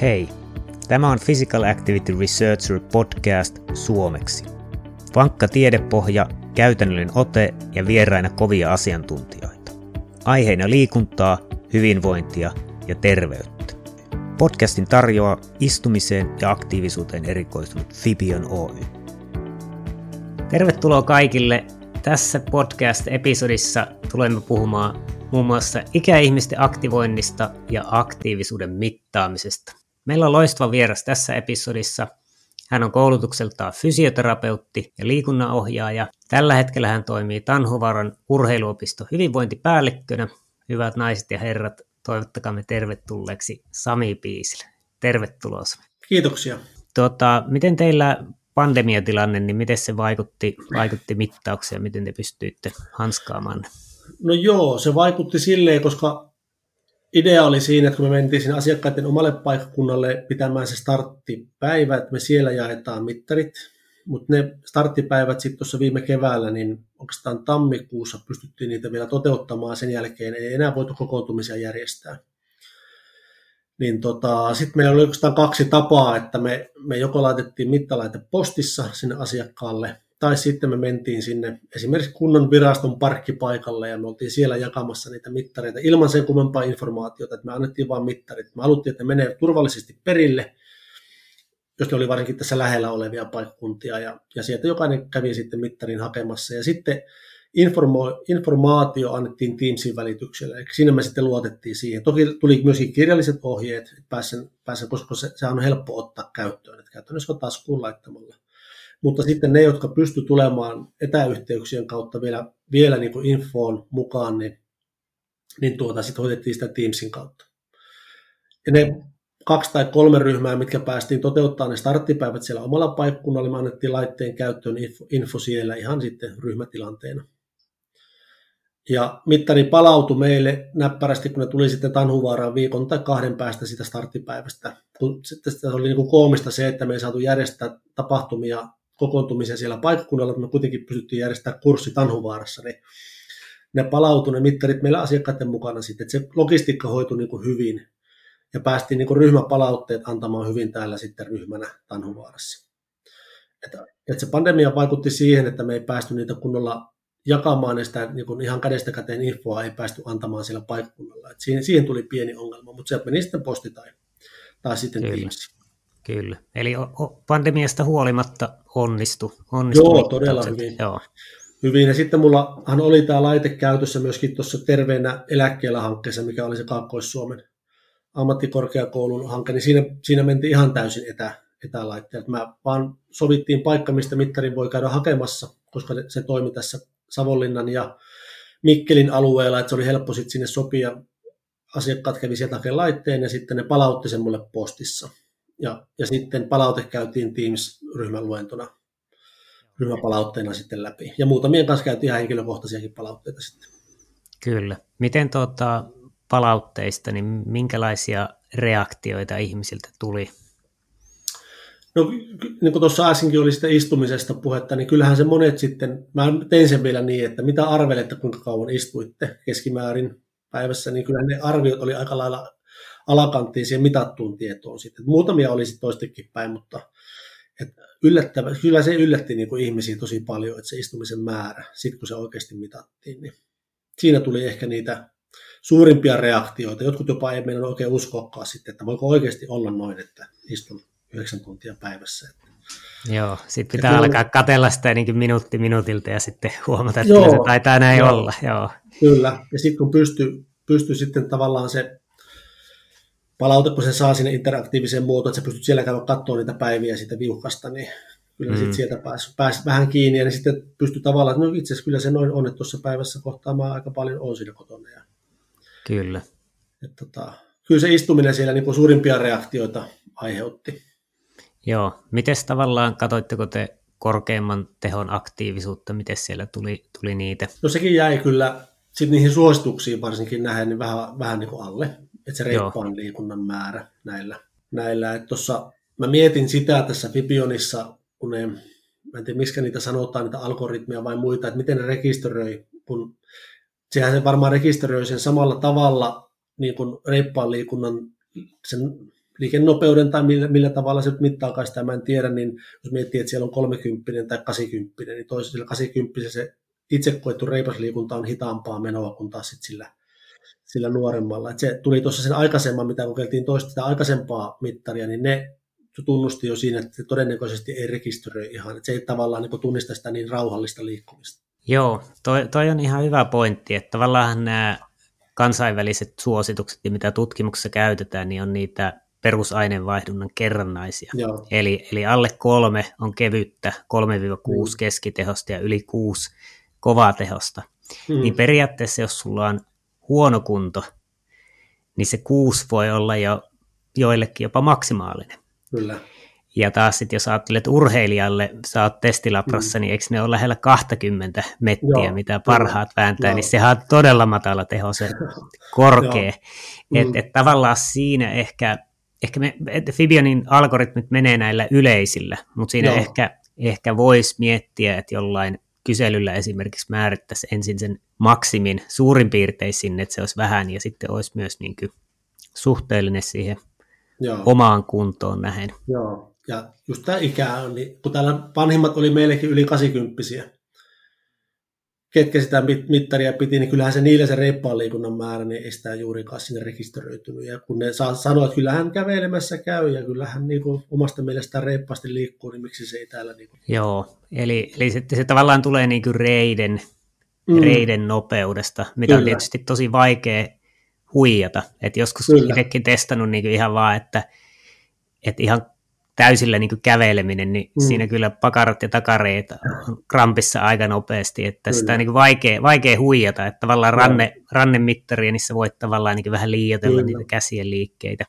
Hei, tämä on Physical Activity Researcher podcast suomeksi. Vankka tiedepohja, käytännöllinen ote ja vieraina kovia asiantuntijoita. Aiheina liikuntaa, hyvinvointia ja terveyttä. Podcastin tarjoaa istumiseen ja aktiivisuuteen erikoistunut Fibion Oy. Tervetuloa kaikille. Tässä podcast-episodissa tulemme puhumaan muun muassa ikäihmisten aktivoinnista ja aktiivisuuden mittaamisesta. Meillä on loistava vieras tässä episodissa. Hän on koulutukseltaan fysioterapeutti ja liikunnanohjaaja. Tällä hetkellä hän toimii Tanhuvaran urheiluopisto hyvinvointipäällikkönä. Hyvät naiset ja herrat, toivottakaamme tervetulleeksi Sami Piisille. Tervetuloa. Kiitoksia. Tuota, miten teillä pandemiatilanne, niin miten se vaikutti, vaikutti mittaukseen, miten te pystyitte hanskaamaan? No joo, se vaikutti silleen, koska idea oli siinä, että kun me mentiin sinne asiakkaiden omalle paikkakunnalle pitämään se starttipäivä, että me siellä jaetaan mittarit, mutta ne starttipäivät sitten tuossa viime keväällä, niin oikeastaan tammikuussa pystyttiin niitä vielä toteuttamaan, sen jälkeen ei enää voitu kokoontumisia järjestää. Niin tota, sitten meillä oli oikeastaan kaksi tapaa, että me, me joko laitettiin mittalaite postissa sinne asiakkaalle, tai sitten me mentiin sinne esimerkiksi kunnan viraston parkkipaikalle ja me oltiin siellä jakamassa niitä mittareita ilman sen kummempaa informaatiota, että me annettiin vain mittarit. Me haluttiin, että ne menee turvallisesti perille, jos ne oli varsinkin tässä lähellä olevia paikkakuntia ja, ja sieltä jokainen kävi sitten mittarin hakemassa ja sitten informo, informaatio annettiin Teamsin välityksellä, eli siinä me sitten luotettiin siihen. Toki tuli myöskin kirjalliset ohjeet, että pääsen, pääsen koska se, se on helppo ottaa käyttöön, että käytännössä taskuun laittamalla mutta sitten ne, jotka pysty tulemaan etäyhteyksien kautta vielä, vielä niin kuin infoon mukaan, niin, niin tuota, sitten hoidettiin sitä Teamsin kautta. Ja ne kaksi tai kolme ryhmää, mitkä päästiin toteuttaa ne starttipäivät siellä omalla paikkunnalla, me annettiin laitteen käyttöön info, info siellä ihan sitten ryhmätilanteena. Ja mittari palautui meille näppärästi, kun ne tuli sitten Tanhuvaaraan viikon tai kahden päästä sitä starttipäivästä. Kun sitten se oli niin kuin koomista se, että me ei saatu järjestää tapahtumia kokoontumisen siellä paikkakunnalla, että me kuitenkin pystyttiin järjestämään kurssi Tanhuvaarassa, niin ne palautui ne mittarit meillä asiakkaiden mukana sitten, että se logistiikka hoitui niin kuin hyvin ja päästiin niin kuin ryhmäpalautteet antamaan hyvin täällä sitten ryhmänä Tanhuvaarassa. Että, että se pandemia vaikutti siihen, että me ei päästy niitä kunnolla jakamaan sitä niin kuin ihan kädestä käteen infoa, ei päästy antamaan siellä paikkakunnalla. Siihen, siihen tuli pieni ongelma, mutta se meni sitten posti tai, tai sitten Teams. Kyllä. Eli pandemiasta huolimatta onnistu. onnistu Joo, todella hyvin. Joo. Hyvin. Ja sitten mullahan oli tämä laite käytössä myöskin tuossa Terveenä eläkkeellä hankkeessa, mikä oli se Kaakkois-Suomen ammattikorkeakoulun hanke, niin siinä, siinä mentiin ihan täysin etä, etälaitteet. Mä vaan sovittiin paikka, mistä mittarin voi käydä hakemassa, koska se toimi tässä Savonlinnan ja Mikkelin alueella, että se oli helppo sitten sinne sopia. Asiakkaat kävi sieltä hakemaan laitteen ja sitten ne palautti sen mulle postissa ja, ja sitten palaute käytiin Teams-ryhmän luentona ryhmäpalautteena sitten läpi. Ja muutamien kanssa käytiin ihan henkilökohtaisiakin palautteita sitten. Kyllä. Miten tuota, palautteista, niin minkälaisia reaktioita ihmisiltä tuli? No niin kuin tuossa äskenkin oli sitä istumisesta puhetta, niin kyllähän se monet sitten, mä tein sen vielä niin, että mitä arvelette, kuinka kauan istuitte keskimäärin päivässä, niin kyllä ne arviot oli aika lailla alakanttiin siihen mitattuun tietoon sitten. Muutamia oli sitten toistekin päin, mutta et yllättävä, kyllä se yllätti niin kuin ihmisiä tosi paljon, että se istumisen määrä, sitten kun se oikeasti mitattiin, niin siinä tuli ehkä niitä suurimpia reaktioita. Jotkut jopa ei meidän oikein uskoakaan sitten, että voiko oikeasti olla noin, että istun yhdeksän tuntia päivässä. Joo, sitten pitää alkaa kyllä, katella sitä minuutti minuutilta ja sitten huomata, että joo, se taitaa näin joo, olla. Joo. Kyllä, ja sitten kun pystyy pysty sitten tavallaan se palaute, kun se saa sinne interaktiiviseen muotoon, että sä pystyt siellä käydä katsoa niitä päiviä siitä viuhkasta, niin kyllä mm. sitten sieltä pääsi, pääsi vähän kiinni, ja niin sitten pystyy tavallaan, että no itse asiassa kyllä se noin on, että tuossa päivässä kohtaa mä aika paljon on siinä kotona. Ja, kyllä. Et, tota, kyllä se istuminen siellä niin kuin suurimpia reaktioita aiheutti. Joo, miten tavallaan, katoitteko te korkeimman tehon aktiivisuutta, miten siellä tuli, tuli niitä? No sekin jäi kyllä sitten niihin suosituksiin varsinkin nähden niin vähän, vähän niin kuin alle että se reippaan liikunnan määrä näillä. näillä. Että tossa, mä mietin sitä tässä Fibionissa, kun ne, mä en tiedä miksi niitä sanotaan, niitä algoritmia vai muita, että miten ne rekisteröi, kun sehän se varmaan rekisteröi sen samalla tavalla niin kuin reippaan liikunnan sen liikennopeuden tai millä, millä tavalla se mittaakaan sitä, mä en tiedä, niin jos miettii, että siellä on 30 tai 80, niin toisella 80 se itse koettu reipasliikunta on hitaampaa menoa kuin taas sit sillä, sillä nuoremmalla. Et se tuli tuossa sen aikaisemman, mitä kokeiltiin toista sitä aikaisempaa mittaria, niin ne tunnusti jo siinä, että se todennäköisesti ei rekisteröi ihan, että se ei tavallaan niin tunnista sitä niin rauhallista liikkumista. Joo, toi, toi on ihan hyvä pointti, että tavallaan nämä kansainväliset suositukset, mitä tutkimuksessa käytetään, niin on niitä perusaineenvaihdunnan kerrannaisia. Joo. Eli, eli alle kolme on kevyttä, 3-6 mm. keskitehosta ja yli 6 kovaa tehosta. Mm. Niin periaatteessa, jos sulla on huono kunto, niin se 6 voi olla jo joillekin jopa maksimaalinen. Kyllä. Ja taas sitten jos ajattelet urheilijalle, sä oot testilabrassa, mm. niin eikö ne ole lähellä 20 mettiä, Joo, mitä parhaat kyllä. vääntää, niin Joo. niin sehän on todella matala teho, se korkea. Että mm. et tavallaan siinä ehkä, ehkä me, että Fibionin algoritmit menee näillä yleisillä, mutta siinä Joo. ehkä, ehkä voisi miettiä, että jollain kyselyllä esimerkiksi määrittäisi ensin sen maksimin suurin piirtein sinne, että se olisi vähän, ja sitten olisi myös niin kuin suhteellinen siihen Joo. omaan kuntoon nähen. Joo, ja just tämä ikä on, niin kun täällä vanhimmat oli meillekin yli 80 ketkä sitä mittaria piti, niin kyllähän se niillä se reippaan liikunnan määrä, niin ei sitä juurikaan sinne rekisteröitynyt. Ja kun ne saa sanoa, että kyllähän kävelemässä käy ja kyllähän niin kuin omasta mielestään reippaasti liikkuu, niin miksi se ei täällä... Niin kuin... Joo, eli, eli se, se tavallaan tulee niin kuin reiden, mm. reiden nopeudesta, mitä Kyllä. on tietysti tosi vaikea huijata. Et joskus Kyllä. itsekin testannut niin kuin ihan vaan, että, että ihan täysillä niin käveleminen, niin mm. siinä kyllä pakarat ja takareet krampissa aika nopeasti, että kyllä. sitä on niin vaikea, vaikea huijata, että tavallaan no. ranne, rannemittaria, niissä voit tavallaan niin vähän liioitella kyllä. niitä käsien liikkeitä.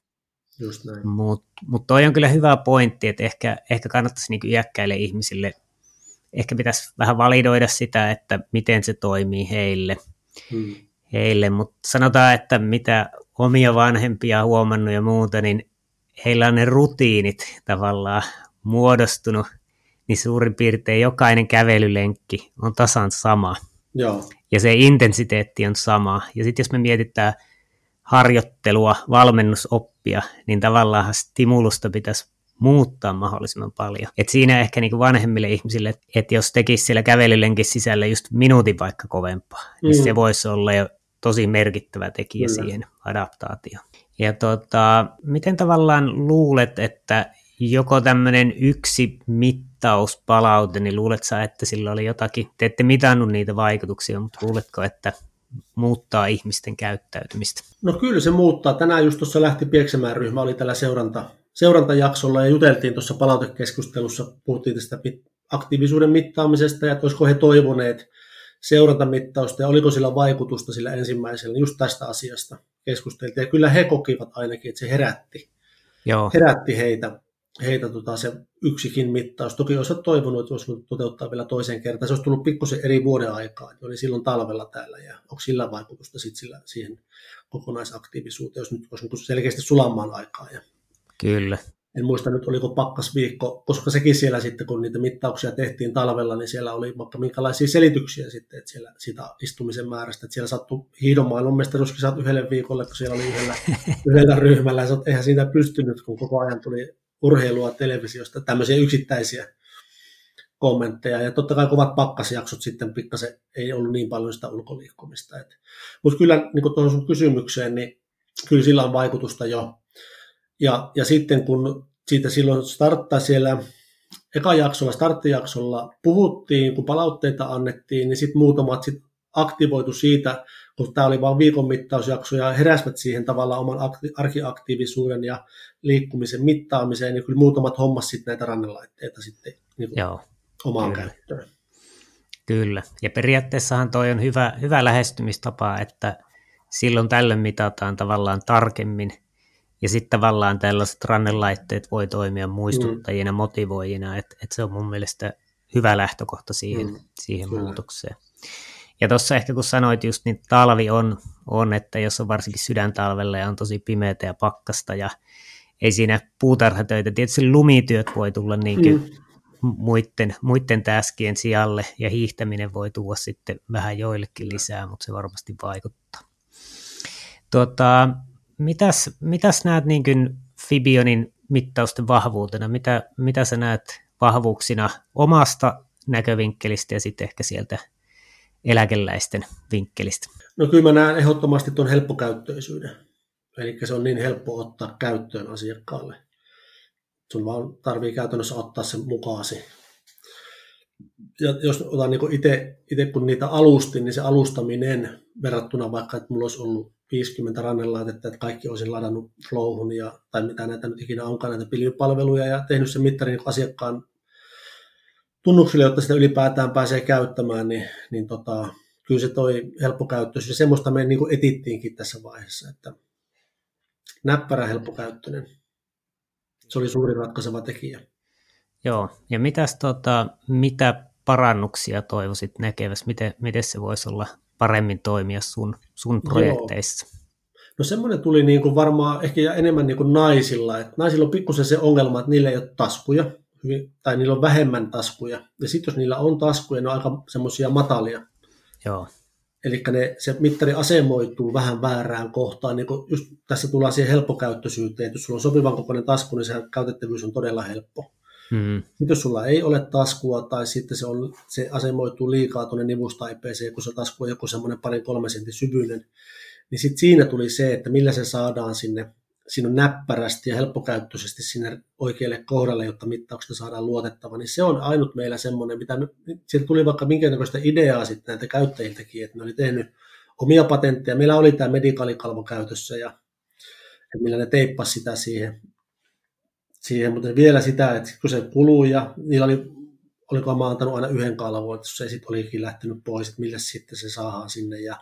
Mutta mut toi on kyllä hyvä pointti, että ehkä, ehkä kannattaisi niin iäkkäille ihmisille, ehkä pitäisi vähän validoida sitä, että miten se toimii heille. Hmm. heille. Mutta sanotaan, että mitä omia vanhempia huomannut ja muuta, niin heillä on ne rutiinit tavallaan muodostunut, niin suurin piirtein jokainen kävelylenkki on tasan sama. Joo. Ja se intensiteetti on sama. Ja sitten jos me mietitään harjoittelua, valmennusoppia, niin tavallaan stimulusta pitäisi muuttaa mahdollisimman paljon. Et siinä ehkä niin vanhemmille ihmisille, että jos tekisi siellä kävelylenkin sisällä just minuutin vaikka kovempaa, niin mm. niin se voisi olla jo tosi merkittävä tekijä Kyllä. siihen adaptaatioon. Ja tota, miten tavallaan luulet, että joko tämmöinen yksi mittauspalaute, niin luulet sä, että sillä oli jotakin, te ette mitannut niitä vaikutuksia, mutta luuletko, että muuttaa ihmisten käyttäytymistä? No kyllä se muuttaa. Tänään just tuossa lähti Pieksämään ryhmä, oli tällä seuranta, seurantajaksolla ja juteltiin tuossa palautekeskustelussa, puhuttiin tästä aktiivisuuden mittaamisesta ja olisiko he toivoneet seurantamittausta ja oliko sillä vaikutusta sillä ensimmäisellä, just tästä asiasta keskusteltiin. Ja kyllä he kokivat ainakin, että se herätti, Joo. herätti heitä, heitä tota, se yksikin mittaus. Toki olisi toivonut, että olisi toteuttaa vielä toisen kertaan. Se olisi tullut pikkusen eri vuoden aikaa. Oli silloin talvella täällä ja onko sillä vaikutusta sit sillä, siihen kokonaisaktiivisuuteen, jos nyt olisi selkeästi sulamaan aikaa. Ja Kyllä en muista nyt oliko pakkasviikko, koska sekin siellä sitten, kun niitä mittauksia tehtiin talvella, niin siellä oli vaikka minkälaisia selityksiä sitten, että siellä sitä istumisen määrästä, että siellä sattui hiidonmaailman mestaruuskisat yhdelle viikolle, kun siellä oli yhdellä, yhdellä ryhmällä, ja eihän siitä pystynyt, kun koko ajan tuli urheilua televisiosta, tämmöisiä yksittäisiä kommentteja, ja totta kai kovat pakkasjaksot sitten pikkasen ei ollut niin paljon sitä ulkoliikkumista. Mutta kyllä niin tuohon sun kysymykseen, niin kyllä sillä on vaikutusta jo, ja, ja sitten kun siitä silloin starttaa siellä eka jaksolla, starttijaksolla puhuttiin, kun palautteita annettiin, niin sitten muutamat sit aktivoitu siitä, kun tämä oli vain viikon mittausjakso ja heräsivät siihen tavallaan oman arkiaktiivisuuden ja liikkumisen mittaamiseen, niin kyllä muutamat hommas sitten näitä rannelaitteita sitten niin Joo, omaan kyllä. käyttöön. Kyllä, ja periaatteessahan toi on hyvä, hyvä lähestymistapa, että silloin tällöin mitataan tavallaan tarkemmin ja sitten tavallaan tällaiset rannelaitteet voi toimia muistuttajina, mm. motivoijina, että et se on mun mielestä hyvä lähtökohta siihen, mm. siihen muutokseen. Ja tuossa ehkä kun sanoit just, niin talvi on, on, että jos on varsinkin sydäntalvella ja on tosi pimeätä ja pakkasta ja ei siinä puutarhatöitä, tietysti lumityöt voi tulla niin mm. muiden, muiden täskien sijalle ja hiihtäminen voi tuoda sitten vähän joillekin lisää, mutta se varmasti vaikuttaa. Tuota, mitäs, mitäs näet niin kuin Fibionin mittausten vahvuutena? Mitä, mitä sä näet vahvuuksina omasta näkövinkkelistä ja sitten ehkä sieltä eläkeläisten vinkkelistä? No kyllä mä näen ehdottomasti tuon helppokäyttöisyyden. Eli se on niin helppo ottaa käyttöön asiakkaalle. Sun vaan tarvii käytännössä ottaa sen mukaasi. Ja jos otan niin itse, kun niitä alustin, niin se alustaminen verrattuna vaikka, että mulla olisi ollut 50 rannelaitetta, että kaikki olisin ladannut Flowhun ja, tai mitä näitä nyt ikinä onkaan näitä pilvipalveluja ja tehnyt sen mittarin asiakkaan tunnuksille, jotta sitä ylipäätään pääsee käyttämään, niin, niin tota, kyllä se toi helppokäyttöisyys ja semmoista me niin etittiinkin tässä vaiheessa, että näppärä helppokäyttöinen. Se oli suuri ratkaiseva tekijä. Joo, ja mitäs, tota, mitä parannuksia toivoisit näkevässä? Miten, miten se voisi olla paremmin toimia sun, sun projekteissa? Joo. No semmoinen tuli niin kuin varmaan ehkä enemmän niin kuin naisilla. Että naisilla on pikkusen se ongelma, että niillä ei ole taskuja, tai niillä on vähemmän taskuja. Ja sitten jos niillä on taskuja, ne on aika semmoisia matalia. Joo. Eli se mittari asemoituu vähän väärään kohtaan. Niin just tässä tullaan siihen helppokäyttöisyyteen, että jos sulla on sopivan kokoinen tasku, niin se käytettävyys on todella helppo. Mm. Sitten jos sulla ei ole taskua tai sitten se, on, se asemoituu liikaa tuonne nivustaipeeseen, kun se tasku on joku semmoinen parin kolme sentin syvyinen, niin sitten siinä tuli se, että millä se saadaan sinne siinä on näppärästi ja helppokäyttöisesti sinne oikealle kohdalle, jotta mittauksesta saadaan luotettava, niin se on ainut meillä semmoinen, mitä me, sieltä tuli vaikka minkä näköistä ideaa sitten näitä käyttäjiltäkin, että ne oli tehnyt omia patentteja. Meillä oli tämä medikaalikalvo käytössä ja millä ne teippasi sitä siihen, siihen, mutta vielä sitä, että kun se kuluu ja niillä oli, oliko mä antanut aina yhden kalvon, että se sitten olikin lähtenyt pois, että millä sitten se saadaan sinne ja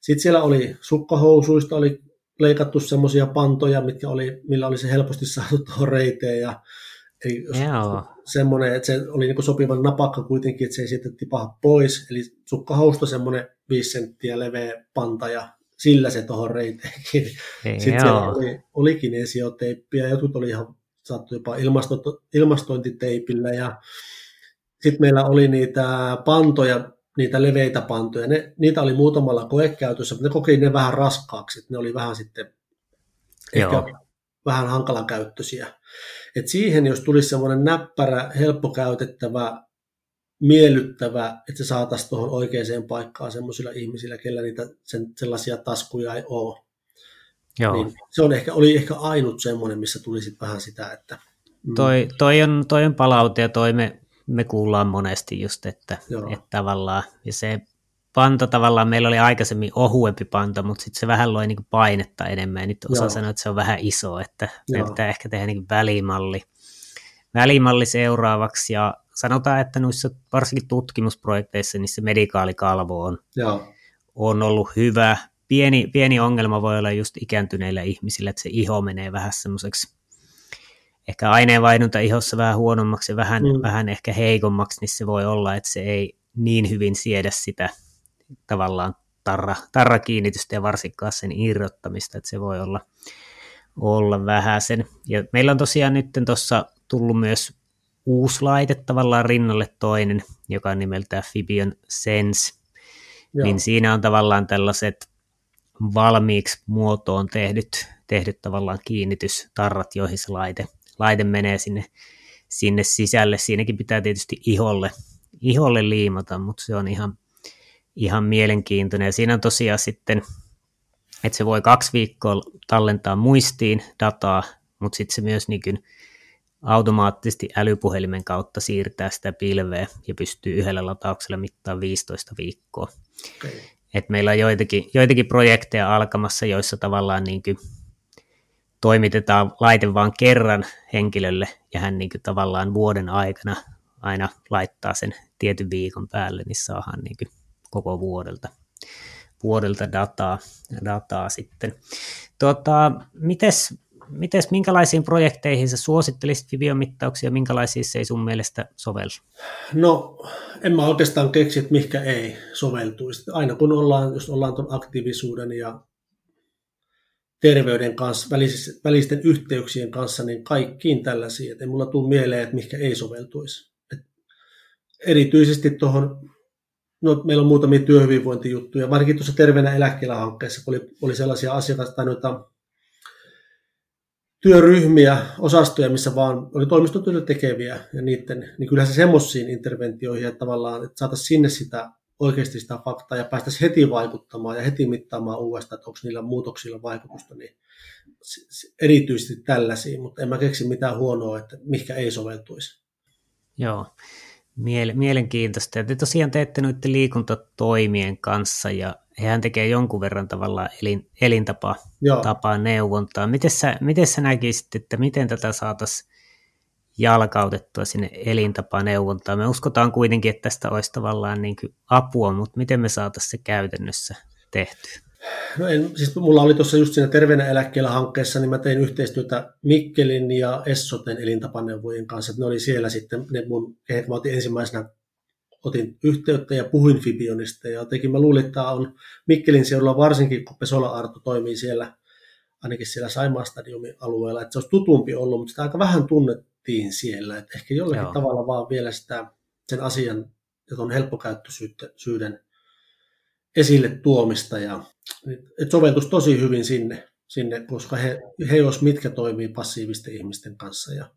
sitten siellä oli sukkahousuista, oli leikattu semmoisia pantoja, mitkä oli, millä oli se helposti saatu tuohon reiteen ja semmoinen, että se oli niin sopivan napakka kuitenkin, että se ei sitten tipaha pois. Eli sukkahousta semmoinen 5 senttiä leveä panta ja sillä se tuohon reiteenkin. Sitten siellä oli, oli kinesioteippiä, jotkut oli ihan saattu jopa ilmasto, ilmastointiteipillä ja sitten meillä oli niitä pantoja, niitä leveitä pantoja. Ne, niitä oli muutamalla koekäytössä, mutta ne koki ne vähän raskaaksi, että ne oli vähän sitten Joo. ehkä vähän hankalakäyttöisiä. Et siihen, jos tulisi semmoinen näppärä, helppokäytettävä, miellyttävä, että se saataisiin tuohon oikeaan paikkaan semmoisilla ihmisillä, kellä niitä sen, sellaisia taskuja ei ole. Joo. Niin se on ehkä, oli ehkä ainut semmoinen, missä tulisi vähän sitä, että... Mm. Toi, toi, on, toi on palaute ja toi me me kuullaan monesti just, että, että tavallaan, ja se panta tavallaan, meillä oli aikaisemmin ohuempi panta, mutta sitten se vähän loi niin painetta enemmän, ja nyt osa sanoo, että se on vähän iso, että me pitää ehkä tehdä niin välimalli, välimalli seuraavaksi, ja sanotaan, että noissa varsinkin tutkimusprojekteissa, niin se medikaalikalvo on, Joo. on ollut hyvä. Pieni, pieni ongelma voi olla just ikääntyneillä ihmisillä, että se iho menee vähän semmoiseksi ehkä aineenvaihdunta ihossa vähän huonommaksi ja vähän, mm. vähän ehkä heikommaksi, niin se voi olla, että se ei niin hyvin siedä sitä tavallaan tarra, tarrakiinnitystä ja varsinkaan sen irrottamista, että se voi olla, olla vähäisen. Ja meillä on tosiaan nyt tuossa tullut myös uusi laite tavallaan rinnalle toinen, joka on nimeltään Fibion Sense, Joo. niin siinä on tavallaan tällaiset valmiiksi muotoon tehdyt, tehdyt tavallaan kiinnitystarrat, joihin se laite laite menee sinne, sinne sisälle. Siinäkin pitää tietysti iholle, iholle liimata, mutta se on ihan, ihan mielenkiintoinen. Ja siinä on tosiaan sitten, että se voi kaksi viikkoa tallentaa muistiin dataa, mutta sitten se myös niin automaattisesti älypuhelimen kautta siirtää sitä pilveä ja pystyy yhdellä latauksella mittaamaan 15 viikkoa. Okay. Et meillä on joitakin, joitakin projekteja alkamassa, joissa tavallaan niin kuin toimitetaan laite vain kerran henkilölle ja hän niin kuin tavallaan vuoden aikana aina laittaa sen tietyn viikon päälle, niin saadaan niin kuin koko vuodelta, vuodelta dataa, dataa sitten. Tota, mites, mites, minkälaisiin projekteihin sä suosittelisit Vivio-mittauksia, minkälaisiin se ei sun mielestä sovellu? No, en mä oikeastaan keksi, että mikä ei soveltuisi. Aina kun ollaan, jos ollaan tuon aktiivisuuden ja terveyden kanssa, välisten yhteyksien kanssa, niin kaikkiin tällaisiin. Et ei mulla tule mieleen, että mikä ei soveltuisi. Et erityisesti tuohon, no, meillä on muutamia työhyvinvointijuttuja, varsinkin tuossa terveenä eläkkeellä hankkeessa, kun oli, oli sellaisia asiakasta tai noita työryhmiä, osastoja, missä vaan oli toimistotyötä tekeviä ja niiden, niin kyllä se semmoisiin interventioihin, että tavallaan että saataisiin sinne sitä oikeasti sitä faktaa ja päästäisiin heti vaikuttamaan ja heti mittaamaan uudestaan, että onko niillä muutoksilla vaikutusta, niin erityisesti tällaisiin, mutta en mä keksi mitään huonoa, että mikä ei soveltuisi. Joo, mielenkiintoista. Ja te tosiaan teette noiden liikuntatoimien kanssa ja hehän tekee jonkun verran tavallaan elin, elintapa tapaa neuvontaa. Miten sä, miten sä näkisit, että miten tätä saataisiin jalkautettua sinne elintapaneuvontaan? Me uskotaan kuitenkin, että tästä olisi tavallaan niin kuin apua, mutta miten me saataisiin se käytännössä tehtyä? No en, siis mulla oli tuossa just siinä Terveenä eläkkeellä hankkeessa, niin mä tein yhteistyötä Mikkelin ja Essoten elintapaneuvojen kanssa. Ne oli siellä sitten ne mun, mä otin ensimmäisenä otin yhteyttä ja puhuin Fibionista. Ja jotenkin mä luulin, että tämä on Mikkelin seudulla varsinkin, kun Pesola Arto toimii siellä, ainakin siellä Saimaa stadiumin alueella, että se olisi tutumpi ollut, mutta sitä aika vähän tunnettiin siellä. Että ehkä jollakin Joo. tavalla vaan vielä sitä, sen asian, että on helppokäyttöisyyden esille tuomista ja että soveltuisi tosi hyvin sinne, sinne koska he, he jos mitkä toimii passiivisten ihmisten kanssa ja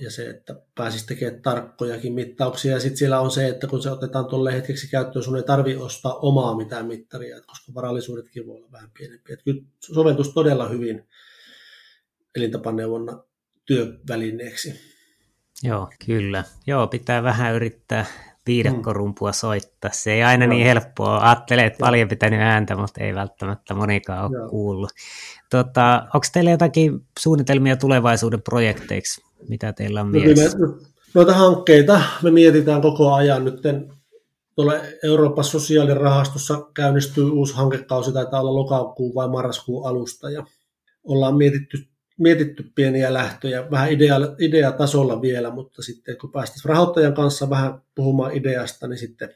ja se, että pääsisi tekemään tarkkojakin mittauksia. Ja sitten siellä on se, että kun se otetaan tuolle hetkeksi käyttöön, sun ei tarvi ostaa omaa mitään mittaria, koska varallisuudetkin voi olla vähän pienempiä. Että kyllä soveltuisi todella hyvin elintapaneuvonnan työvälineeksi. Joo, kyllä. Joo, pitää vähän yrittää viidakkorumpua soittaa. Se ei aina Joo. niin helppoa. Ajattelee, että paljon pitänyt ääntä, mutta ei välttämättä monikaan ole Joo. kuullut. Tota, onko teillä jotakin suunnitelmia tulevaisuuden projekteiksi? Mitä teillä on no mielessä? Noita hankkeita me mietitään koko ajan. Nyt tuolla Euroopan sosiaalirahastossa käynnistyy uusi hankekausi, taitaa olla lokakuun vai marraskuun alusta. Ja ollaan mietitty, mietitty pieniä lähtöjä, vähän idea, ideatasolla vielä, mutta sitten kun päästäisiin rahoittajan kanssa vähän puhumaan ideasta, niin sitten,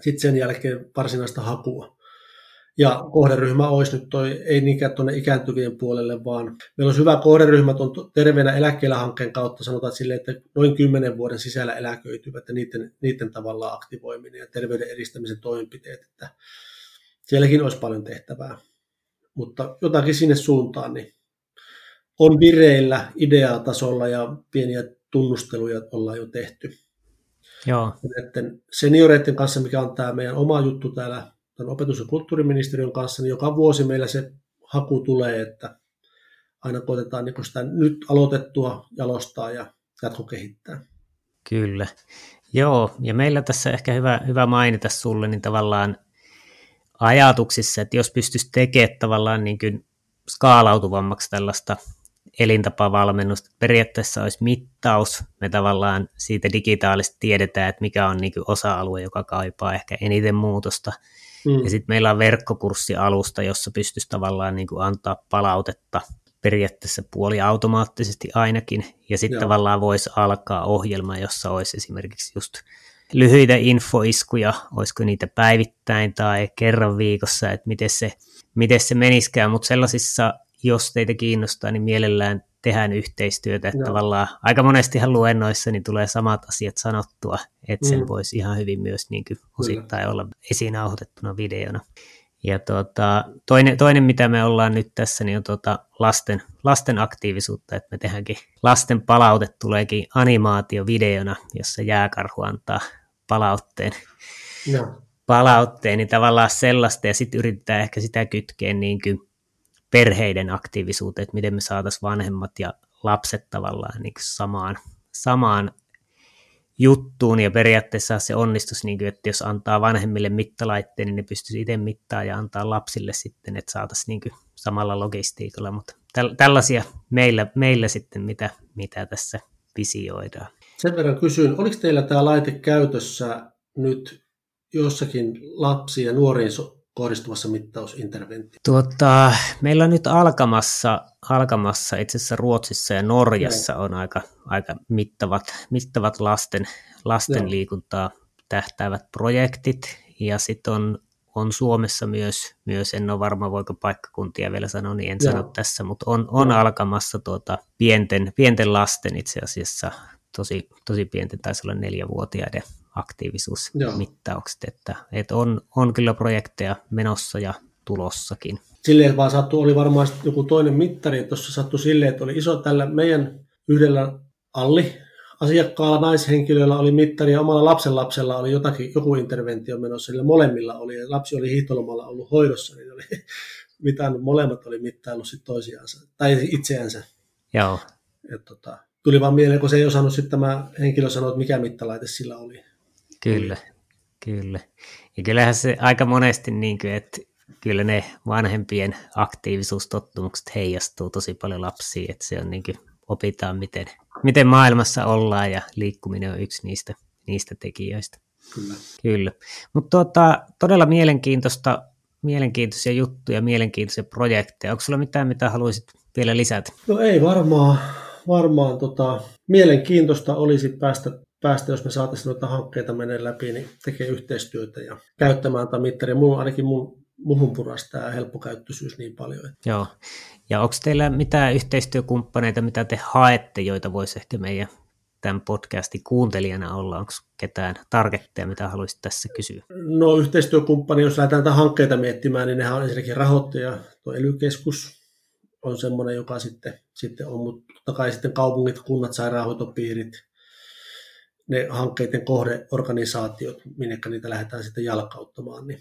sitten sen jälkeen varsinaista hakua. Ja kohderyhmä olisi nyt toi, ei niinkään tuonne ikääntyvien puolelle, vaan meillä olisi hyvä kohderyhmä tuon terveenä eläkkeellä hankkeen kautta, sanotaan sille, että noin kymmenen vuoden sisällä eläköityvät ja niiden, niiden tavalla aktivoiminen ja terveyden edistämisen toimenpiteet, että sielläkin olisi paljon tehtävää. Mutta jotakin sinne suuntaan niin on vireillä ideatasolla ja pieniä tunnusteluja ollaan jo tehty. Joo. senioreiden kanssa, mikä on tämä meidän oma juttu täällä tämän opetus- ja kulttuuriministeriön kanssa, niin joka vuosi meillä se haku tulee, että aina koitetaan niin sitä nyt aloitettua jalostaa ja jatkokehittää. Kyllä. Joo, ja meillä tässä ehkä hyvä, hyvä mainita sulle, niin tavallaan ajatuksissa, että jos pystyisi tekemään tavallaan niin kuin skaalautuvammaksi tällaista elintapavalmennusta, periaatteessa olisi mittaus, me tavallaan siitä digitaalisesti tiedetään, että mikä on niin osa-alue, joka kaipaa ehkä eniten muutosta, Mm. Ja sitten meillä on verkkokurssialusta, jossa pystyisi tavallaan niin antaa palautetta periaatteessa puoli automaattisesti ainakin. Ja sitten tavallaan voisi alkaa ohjelma, jossa olisi esimerkiksi just lyhyitä infoiskuja, olisiko niitä päivittäin tai kerran viikossa, että miten se, miten se meniskään, mutta sellaisissa, jos teitä kiinnostaa, niin mielellään tehdään yhteistyötä, että tavallaan aika monestihan luennoissa niin tulee samat asiat sanottua, että sen mm. voisi ihan hyvin myös niin kuin osittain Kyllä. olla esinauhoitettuna videona. Ja tuota, toinen, toinen, mitä me ollaan nyt tässä, niin on tuota lasten, lasten aktiivisuutta, että me tehdäänkin lasten palaute tuleekin animaatiovideona, jossa jääkarhu antaa palautteen. No. palautteen, niin tavallaan sellaista, ja sitten yritetään ehkä sitä kytkeä niin kuin perheiden aktiivisuuteen, että miten me saataisiin vanhemmat ja lapset tavallaan niin samaan, samaan juttuun ja periaatteessa se onnistus, niin kuin, että jos antaa vanhemmille mittalaitteen, niin ne pystyisi itse mittaa ja antaa lapsille sitten, että saataisiin niin kuin samalla logistiikalla, mutta tällaisia meillä, meillä sitten, mitä, mitä tässä visioidaan. Sen verran kysyn, oliko teillä tämä laite käytössä nyt jossakin lapsiin ja nuoriin kohdistuvassa mittausinterventiossa? Tuota, meillä on nyt alkamassa, alkamassa itse asiassa Ruotsissa ja Norjassa Joo. on aika, aika mittavat, mittavat lasten, lasten liikuntaa tähtäävät projektit. Ja sitten on, on Suomessa myös, myös, en ole varma voiko paikkakuntia vielä sanoa, niin en Joo. sano tässä, mutta on, on alkamassa tuota pienten, pienten lasten itse asiassa tosi, tosi pienten, taisi olla neljävuotiaiden aktiivisuusmittaukset, että, että on, on kyllä projekteja menossa ja tulossakin. silleen vaan sattui, oli varmaan joku toinen mittari, tuossa sattui silleen, että oli iso tällä meidän yhdellä Alli asiakkaalla naishenkilöllä oli mittari ja omalla lapsen lapsella oli jotakin, joku interventio menossa, sillä molemmilla oli, ja lapsi oli hiihtolomalla ollut hoidossa, niin oli mitään, molemmat oli mittaillut sitten toisiansa, tai itseänsä. Joo. Et, tota, tuli vaan mieleen, kun se ei osannut sitten tämä henkilö sanoa, että mikä mittalaite sillä oli. Kyllä, kyllä. Ja kyllähän se aika monesti, niin kuin, että kyllä ne vanhempien aktiivisuustottumukset heijastuu tosi paljon lapsiin, että se on niin kuin, opitaan, miten, miten maailmassa ollaan ja liikkuminen on yksi niistä, niistä tekijöistä. Kyllä. Kyllä. Mutta tuota, todella mielenkiintoista, mielenkiintoisia juttuja, mielenkiintoisia projekteja. Onko sulla mitään, mitä haluaisit vielä lisätä? No ei varmaan. varmaan tota, mielenkiintoista olisi päästä, päästä, jos me saataisiin noita hankkeita menee läpi, niin tekee yhteistyötä ja käyttämään tätä mittaria. Mulla ainakin mun muhun puras tämä helppokäyttöisyys niin paljon. Että... Joo. Ja onko teillä mitään yhteistyökumppaneita, mitä te haette, joita voisi ehkä meidän tämän podcastin kuuntelijana olla? Onko ketään targetteja, mitä haluaisit tässä kysyä? No yhteistyökumppani, jos lähdetään näitä hankkeita miettimään, niin nehän on ensinnäkin rahoittaja, tuo ely on semmoinen, joka sitten, sitten on, mutta totta kai sitten kaupungit, kunnat, sairaanhoitopiirit, ne hankkeiden kohdeorganisaatiot, minne niitä lähdetään sitten jalkauttamaan, niin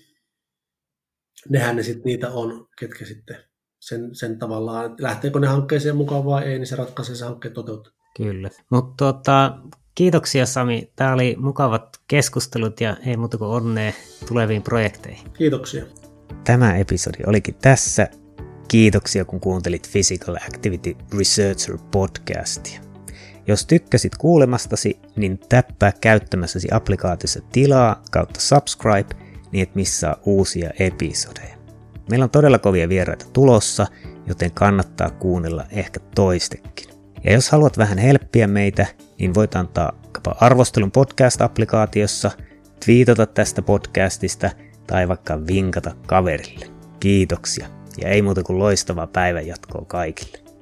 nehän ne sitten niitä on, ketkä sitten sen, sen tavallaan, että lähteekö ne hankkeeseen mukaan vai ei, niin se ratkaisee se hankkeen toteuttaa. Kyllä, mutta tuota, kiitoksia Sami. Tämä oli mukavat keskustelut ja ei muuta kuin onnea tuleviin projekteihin. Kiitoksia. Tämä episodi olikin tässä. Kiitoksia kun kuuntelit Physical Activity Researcher podcastia. Jos tykkäsit kuulemastasi, niin täppää käyttämässäsi applikaatiossa tilaa kautta subscribe, niin et missaa uusia episodeja. Meillä on todella kovia vieraita tulossa, joten kannattaa kuunnella ehkä toistekin. Ja jos haluat vähän helppiä meitä, niin voit antaa arvostelun podcast-applikaatiossa, twiitata tästä podcastista tai vaikka vinkata kaverille. Kiitoksia ja ei muuta kuin loistavaa päivänjatkoa kaikille.